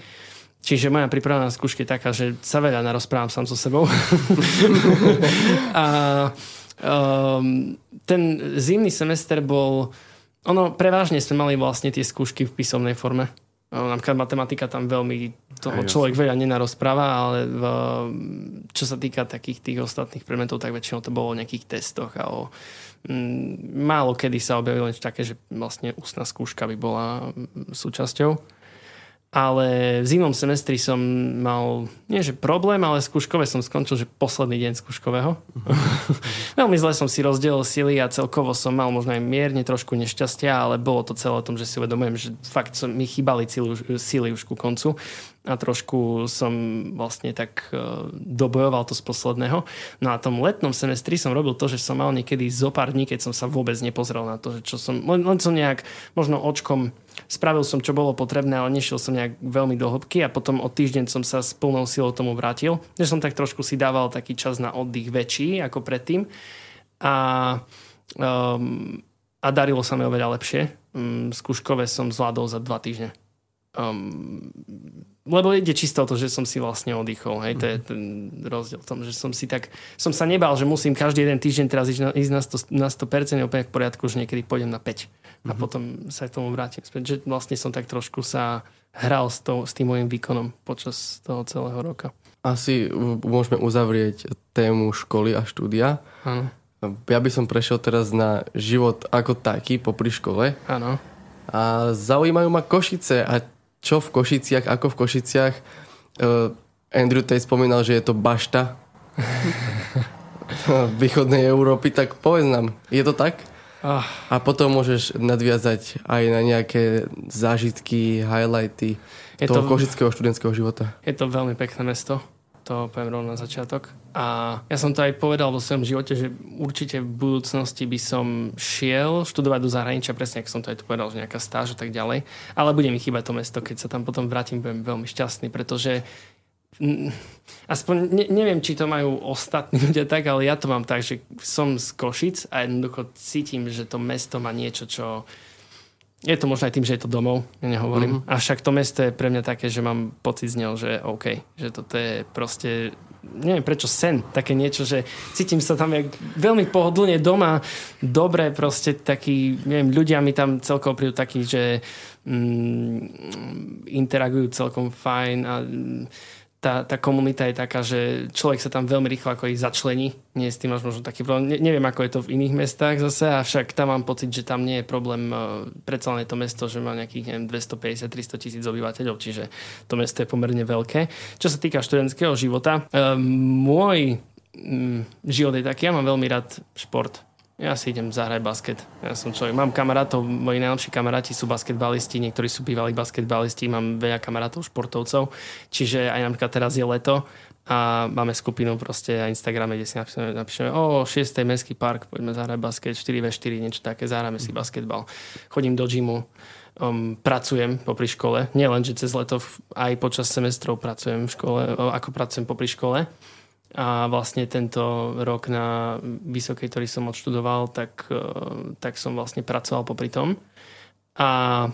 Čiže moja príprava na je taká, že sa veľa narozprávam sám so sebou. a um, ten zimný semester bol ono, prevažne sme mali vlastne tie skúšky v písomnej forme. Napríklad matematika tam veľmi toho človek veľa nenarozpráva, ale v, čo sa týka takých tých ostatných predmetov, tak väčšinou to bolo o nejakých testoch a o m, málo kedy sa objavilo niečo také, že vlastne ústna skúška by bola súčasťou ale v zimnom semestri som mal, nie že problém, ale skúškové som skončil, že posledný deň skúškového. Veľmi zle som si rozdelil sily a celkovo som mal možno aj mierne trošku nešťastia, ale bolo to celé o tom, že si uvedomujem, že fakt som, mi chýbali síly už ku koncu a trošku som vlastne tak uh, dobojoval to z posledného. No a tom letnom semestri som robil to, že som mal niekedy zo pár dní, keď som sa vôbec nepozrel na to, že čo som, len, len som nejak možno očkom Spravil som, čo bolo potrebné, ale nešiel som nejak veľmi do hĺbky a potom o týždeň som sa s plnou silou tomu vrátil. Že som tak trošku si dával taký čas na oddych väčší ako predtým. A, um, a darilo sa mi oveľa lepšie. Um, skúškové som zvládol za dva týždne. Um, lebo ide čisto o to, že som si vlastne oddychol. Hej, to je mhm. ten rozdiel v tom, že som si tak, som sa nebal, že musím každý jeden týždeň teraz ísť na, ísť na 100%, na 100% úplne v poriadku, že niekedy pôjdem na 5 a mm-hmm. potom sa k tomu vrátim späť. Že vlastne som tak trošku sa hral s, to, s tým môjim výkonom počas toho celého roka. Asi môžeme uzavrieť tému školy a štúdia. Áno. Ja by som prešiel teraz na život ako taký popri škole. Áno. A zaujímajú ma Košice a čo v Košiciach, ako v Košiciach. Uh, Andrew Tate spomínal, že je to bašta východnej Európy, tak povedz nám, je to tak? Oh. A potom môžeš nadviazať aj na nejaké zážitky, highlighty je toho to, košického študentského života. Je to veľmi pekné mesto, to poviem rovno na začiatok. A ja som to aj povedal vo svojom živote, že určite v budúcnosti by som šiel študovať do zahraničia, presne ako som to aj tu povedal, že nejaká stáž a tak ďalej. Ale bude mi chýbať to mesto, keď sa tam potom vrátim, budem veľmi šťastný, pretože aspoň ne, neviem, či to majú ostatní ľudia tak, ale ja to mám tak, že som z Košic a jednoducho cítim, že to mesto má niečo, čo... Je to možno aj tým, že je to domov, ja nehovorím. Mm-hmm. Avšak to mesto je pre mňa také, že mám pocit z neho, že OK, že toto je proste neviem prečo sen, také niečo, že cítim sa tam jak veľmi pohodlne doma, dobre proste taký, neviem, ľudia mi tam celkovo prídu takí, že mm, interagujú celkom fajn a mm, tá, tá komunita je taká, že človek sa tam veľmi rýchlo ako ich začlení. Nie s tým máš možno taký problém. Ne, neviem, ako je to v iných mestách zase, avšak tam mám pocit, že tam nie je problém. Uh, predsa len je to mesto, že má nejakých neviem, 250-300 tisíc obyvateľov, čiže to mesto je pomerne veľké. Čo sa týka študentského života, uh, môj um, život je taký, ja mám veľmi rád šport ja si idem zahrať basket. Ja som človek, mám kamarátov, moji najlepší kamaráti sú basketbalisti, niektorí sú bývalí basketbalisti, mám veľa kamarátov športovcov, čiže aj napríklad teraz je leto a máme skupinu proste na Instagrame, kde si napíšeme, napíšeme o 6. mestský park, poďme zahrať basket, 4v4, niečo také, zahráme si basketbal. Chodím do gymu, um, pracujem popri škole, nielen, že cez leto, aj počas semestrov pracujem v škole, ako pracujem popri škole a vlastne tento rok na vysokej, ktorý som odštudoval, tak, e, tak som vlastne pracoval popri tom. A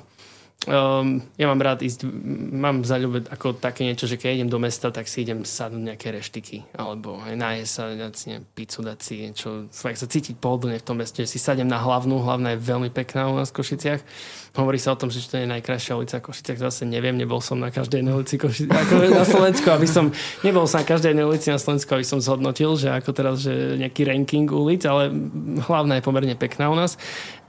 Um, ja mám rád ísť, mám zaľúbe ako také niečo, že keď idem do mesta, tak si idem sadnúť nejaké reštiky, alebo aj nájsť sa, dať si neviem, pizzu, dať si niečo, fakt sa cítiť pohodlne v tom meste, že si sadem na hlavnú, hlavná je veľmi pekná u nás v Košiciach. Hovorí sa o tom, že to je najkrajšia ulica v Košiciach, zase neviem, nebol som na každej ulici Koši- ako na Slovensku, aby som, nebol som na každej ulici na Slovensku, aby som zhodnotil, že ako teraz, že nejaký ranking ulic, ale hlavná je pomerne pekná u nás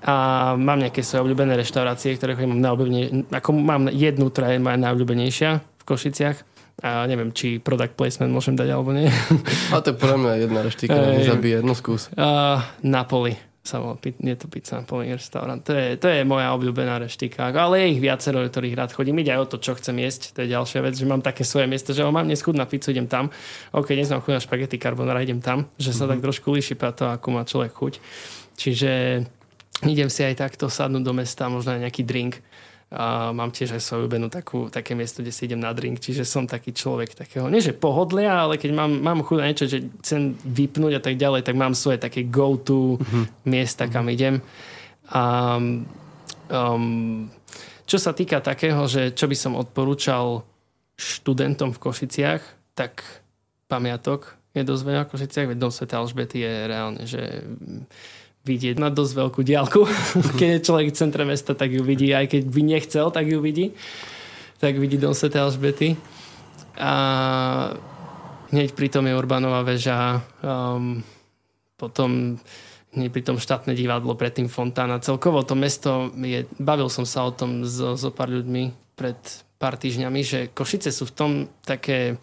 a mám nejaké svoje obľúbené reštaurácie, ktoré mám najobľúbenejšie, ako mám jednu, ktorá je moja najobľúbenejšia v Košiciach a neviem, či product placement môžem dať alebo nie. A to je pre mňa jedna reštika, nezabije, jedno skús. Uh, Napoli sa volá, je to pizza plný restaurant. To je, to je moja obľúbená reštika. Ale je ich viacero, do ktorých rád chodím. Ide aj o to, čo chcem jesť. To je ďalšia vec, že mám také svoje miesto, že o, mám dnes na pizzu, idem tam. OK, dnes mám chuť na špagety carbonara, idem tam. Že sa mm-hmm. tak trošku líši pre to, ako má človek chuť. Čiže idem si aj takto sadnúť do mesta, možno aj nejaký drink a mám tiež aj svoju obľúbenú takú, také miesto, kde si idem na drink, čiže som taký človek takého, nie že pohodlia, ale keď mám, mám chuť na niečo, že chcem vypnúť a tak ďalej, tak mám svoje také go-to mm-hmm. miesta, kam mm-hmm. idem. A um, čo sa týka takého, že čo by som odporúčal študentom v Košiciach, tak pamiatok je dosť veľa v Košiciach, veď Dom Sveta Alžbety je reálne, že vidieť na dosť veľkú diálku. keď je človek v centre mesta, tak ju vidí, aj keď by nechcel, tak ju vidí. Tak vidí dom Sv. Alžbety. A hneď pritom je Urbanová väža, um, potom hneď pri tom štátne divadlo, predtým Fontána. Celkovo to mesto je, bavil som sa o tom so, so pár ľuďmi pred pár týždňami, že Košice sú v tom také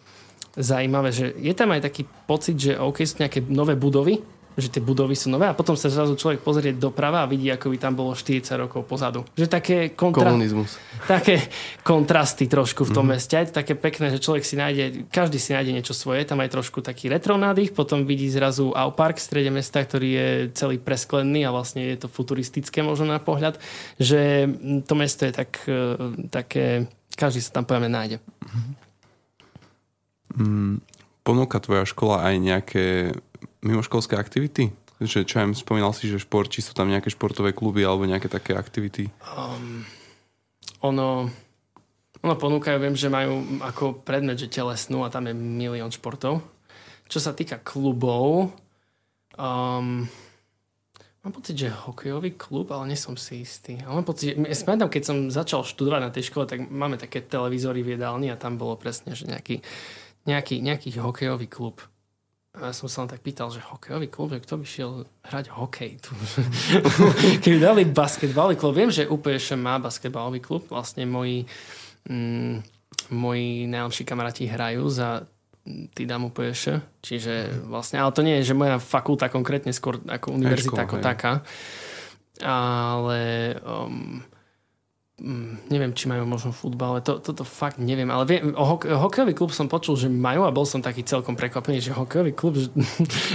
zaujímavé, že je tam aj taký pocit, že OK, sú nejaké nové budovy, že tie budovy sú nové a potom sa zrazu človek pozrie doprava a vidí, ako by tam bolo 40 rokov pozadu. Že také, kontra... Komunizmus. také kontrasty trošku v tom mm-hmm. meste. Je to také pekné, že človek si nájde, každý si nájde niečo svoje, tam aj trošku taký retro nádych, potom vidí zrazu Aupark v strede mesta, ktorý je celý presklený a vlastne je to futuristické možno na pohľad, že to mesto je tak, e, také, každý sa tam pojavne nájde. Mm, ponúka tvoja škola aj nejaké mimoškolské aktivity? Že čo aj spomínal si, že šport, či sú tam nejaké športové kluby alebo nejaké také aktivity? Um, ono, ono ponúkajú, viem, že majú ako predmet, že telesnú a tam je milión športov. Čo sa týka klubov, um, mám pocit, že hokejový klub, ale nie som si istý. Ale mám pocit, že, ja keď som začal študovať na tej škole, tak máme také televízory v jedálni a tam bolo presne, že nejaký, nejaký, nejaký hokejový klub. A ja som sa len tak pýtal, že hokejový klub, že kto by šiel hrať hokej tu? Keby dali basketbalový klub, viem, že UPŠ má basketbalový klub, vlastne moji, mm, moji najlepší kamaráti hrajú za Tidam UPŠ, čiže vlastne, ale to nie je, že moja fakulta konkrétne skôr ako univerzita ako taká, ale um, Mm, neviem, či majú možno futbal, ale to, toto fakt neviem. Ale viem, o hok- hokejový klub som počul, že majú a bol som taký celkom prekvapený, že hokejový klub, že,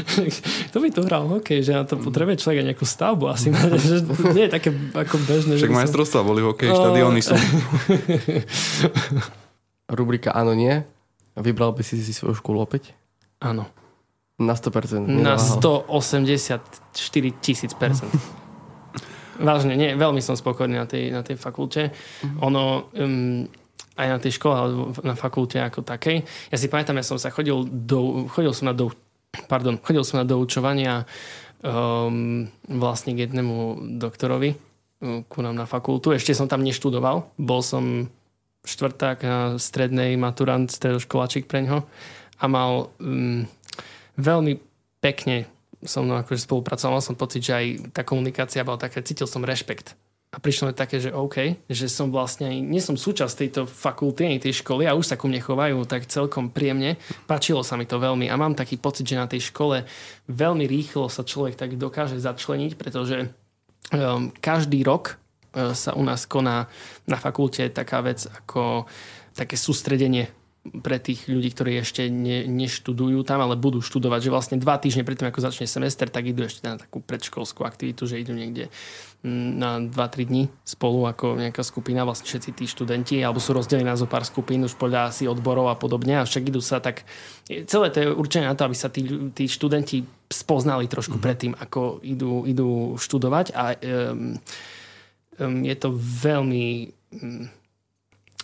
to by tu hral hokej, že na to potrebuje človek aj nejakú stavbu asi. že to nie je také ako bežné. Však majstrovstvá boli hokej, štadióny sú. Rubrika áno, nie. Vybral by si si svoju školu opäť? Áno. Na 100%. Na 184 tisíc percent. Vážne, nie, veľmi som spokojný na tej, na tej fakulte. Mm-hmm. Ono, um, aj na tej škole, alebo na fakulte ako takej. Ja si pamätám, ja som sa chodil do, chodil som na do, pardon, chodil som na doučovania um, vlastne k jednému doktorovi ku nám na fakultu. Ešte som tam neštudoval. Bol som štvrták na strednej maturant, stredoškoláčik pre ňo a mal um, veľmi pekne so mnou akože spolupracoval, mal som pocit, že aj tá komunikácia bola taká, cítil som rešpekt. A prišlo mi také, že OK, že som vlastne, nie som súčasť tejto fakulty, ani tej školy a už sa ku mne chovajú tak celkom príjemne. Páčilo sa mi to veľmi a mám taký pocit, že na tej škole veľmi rýchlo sa človek tak dokáže začleniť, pretože um, každý rok uh, sa u nás koná na fakulte taká vec ako také sústredenie pre tých ľudí, ktorí ešte ne, neštudujú tam, ale budú študovať, že vlastne dva týždne predtým, ako začne semester, tak idú ešte na takú predškolskú aktivitu, že idú niekde mm, na 2-3 dní spolu ako nejaká skupina, vlastne všetci tí študenti, alebo sú rozdelení na zo pár skupín už podľa asi odborov a podobne a však idú sa tak, celé to je určené na to, aby sa tí, tí študenti spoznali trošku mm-hmm. predtým, ako idú, idú študovať a um, um, je to veľmi um,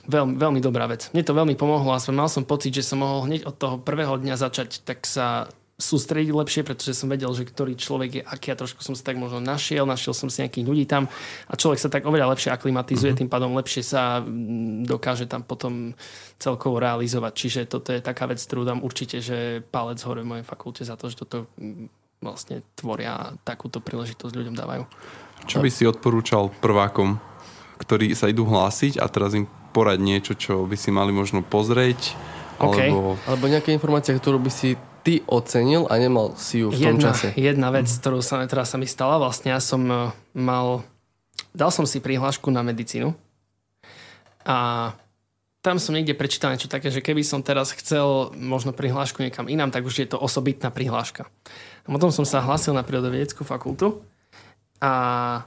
veľmi, veľmi dobrá vec. Mne to veľmi pomohlo a mal som pocit, že som mohol hneď od toho prvého dňa začať tak sa sústrediť lepšie, pretože som vedel, že ktorý človek je aký a trošku som sa tak možno našiel, našiel som si nejakých ľudí tam a človek sa tak oveľa lepšie aklimatizuje, mm-hmm. tým pádom lepšie sa mm, dokáže tam potom celkovo realizovať. Čiže toto je taká vec, ktorú dám určite, že palec hore v mojej fakulte za to, že toto mm, vlastne tvoria takúto príležitosť ľuďom dávajú. Čo by si odporúčal prvákom, ktorí sa idú hlásiť a teraz im porať niečo, čo by si mali možno pozrieť. Okay. Alebo... alebo nejaká informácia, ktorú by si ty ocenil a nemal si ju v tom jedna, čase? Jedna vec, ktorú sa, ktorá sa mi stala, vlastne ja som eh, mal, dal som si prihlášku na medicínu a tam som niekde prečítal niečo také, že keby som teraz chcel možno prihlášku niekam inám, tak už je to osobitná prihláška. A potom som sa hlásil na prírodovedeckú fakultu a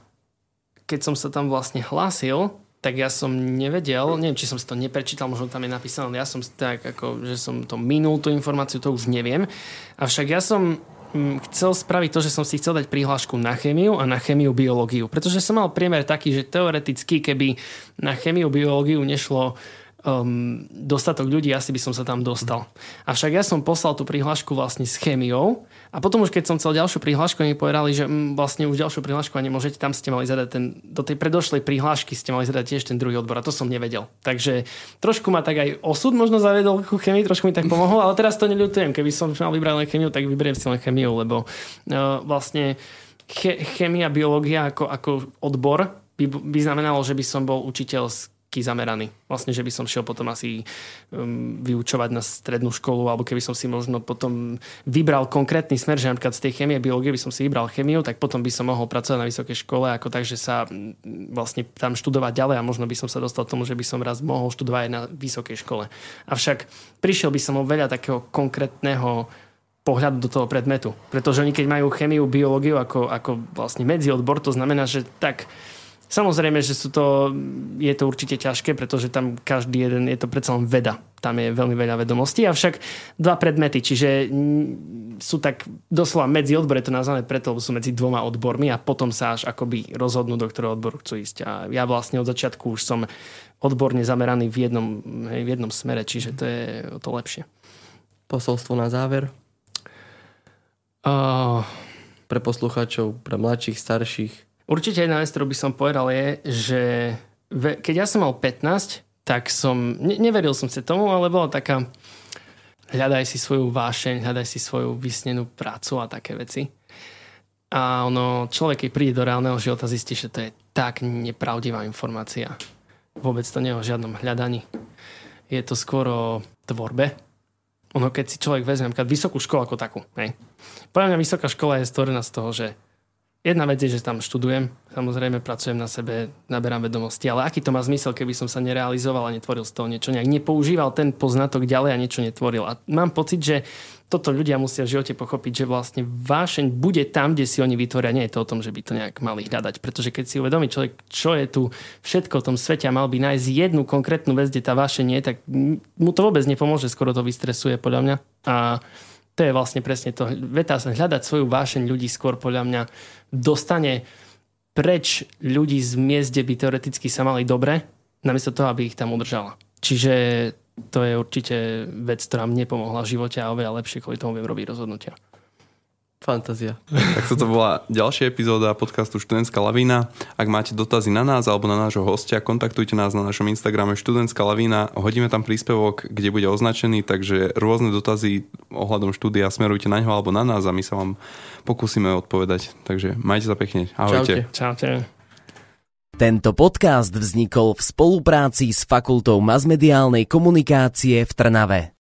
keď som sa tam vlastne hlásil, tak ja som nevedel, neviem, či som si to neprečítal, možno tam je napísané, ja som tak ako, že som to minul tú informáciu, to už neviem. Avšak ja som mm, chcel spraviť to, že som si chcel dať prihlášku na chemiu a na chemiu biológiu. Pretože som mal priemer taký, že teoreticky, keby na chemiu biológiu nešlo um, dostatok ľudí, asi by som sa tam dostal. Avšak ja som poslal tú prihlášku vlastne s chemiou a potom už keď som chcel ďalšiu prihlášku, oni povedali, že mm, vlastne už ďalšiu prihlášku a nemôžete, tam ste mali zadať ten, do tej predošlej prihlášky ste mali zadať tiež ten druhý odbor a to som nevedel. Takže trošku ma tak aj osud možno zavedol ku chemii, trošku mi tak pomohol, ale teraz to neľutujem. Keby som mal vybrať len chemiu, tak vyberiem si len chemiu, lebo uh, vlastne che, chemia, biológia ako, ako odbor by, by znamenalo, že by som bol učiteľ z zameraný. Vlastne, že by som šiel potom asi um, vyučovať na strednú školu, alebo keby som si možno potom vybral konkrétny smer, že napríklad z tej chemie, biológie by som si vybral chemiu, tak potom by som mohol pracovať na vysokej škole, ako tak, že sa vlastne tam študovať ďalej a možno by som sa dostal k tomu, že by som raz mohol študovať aj na vysokej škole. Avšak prišiel by som o veľa takého konkrétneho pohľadu do toho predmetu. Pretože oni keď majú chemiu, biológiu ako, ako vlastne medziodbor, to znamená, že tak Samozrejme, že sú to, je to určite ťažké, pretože tam každý jeden, je to predsa len veda. Tam je veľmi veľa vedomostí, avšak dva predmety, čiže sú tak doslova medzi odbor, je to nazvané preto, lebo sú medzi dvoma odbormi a potom sa až akoby rozhodnú, do ktorého odboru chcú ísť. A ja vlastne od začiatku už som odborne zameraný v jednom, v jednom smere, čiže to je to lepšie. Posolstvo na záver? Uh... Pre poslucháčov, pre mladších, starších? Určite jedna vec, ktorú by som povedal je, že keď ja som mal 15, tak som, ne, neveril som si tomu, ale bola taká hľadaj si svoju vášeň, hľadaj si svoju vysnenú prácu a také veci. A ono, človek, keď príde do reálneho života, zistí, že to je tak nepravdivá informácia. Vôbec to nie je o žiadnom hľadaní. Je to skôr o tvorbe. Ono, keď si človek vezme napríklad vysokú školu ako takú. Hej. Podľa mňa vysoká škola je stvorená z toho, že Jedna vec je, že tam študujem, samozrejme pracujem na sebe, naberám vedomosti, ale aký to má zmysel, keby som sa nerealizoval a netvoril z toho niečo, nejak nepoužíval ten poznatok ďalej a niečo netvoril. A mám pocit, že toto ľudia musia v živote pochopiť, že vlastne vášeň bude tam, kde si oni vytvoria. Nie je to o tom, že by to nejak mali hľadať. Pretože keď si uvedomí človek, čo je tu všetko v tom svete a mal by nájsť jednu konkrétnu vec, kde tá vášeň je, tak mu to vôbec nepomôže, skoro to vystresuje podľa mňa. A to je vlastne presne to. Veta hľadať svoju vášeň ľudí skôr podľa mňa dostane preč ľudí z miest, kde by teoreticky sa mali dobre, namiesto toho, aby ich tam udržala. Čiže to je určite vec, ktorá mne pomohla v živote a oveľa lepšie kvôli tomu viem robiť rozhodnutia. Fantázia. Tak toto bola ďalšia epizóda podcastu Študentská lavína. Ak máte dotazy na nás alebo na nášho hostia, kontaktujte nás na našom Instagrame Študentská lavína. Hodíme tam príspevok, kde bude označený, takže rôzne dotazy ohľadom štúdia smerujte na ňo alebo na nás a my sa vám pokúsime odpovedať. Takže majte sa pekne. Ahojte. Čaute. Čaute. Tento podcast vznikol v spolupráci s Fakultou masmediálnej komunikácie v Trnave.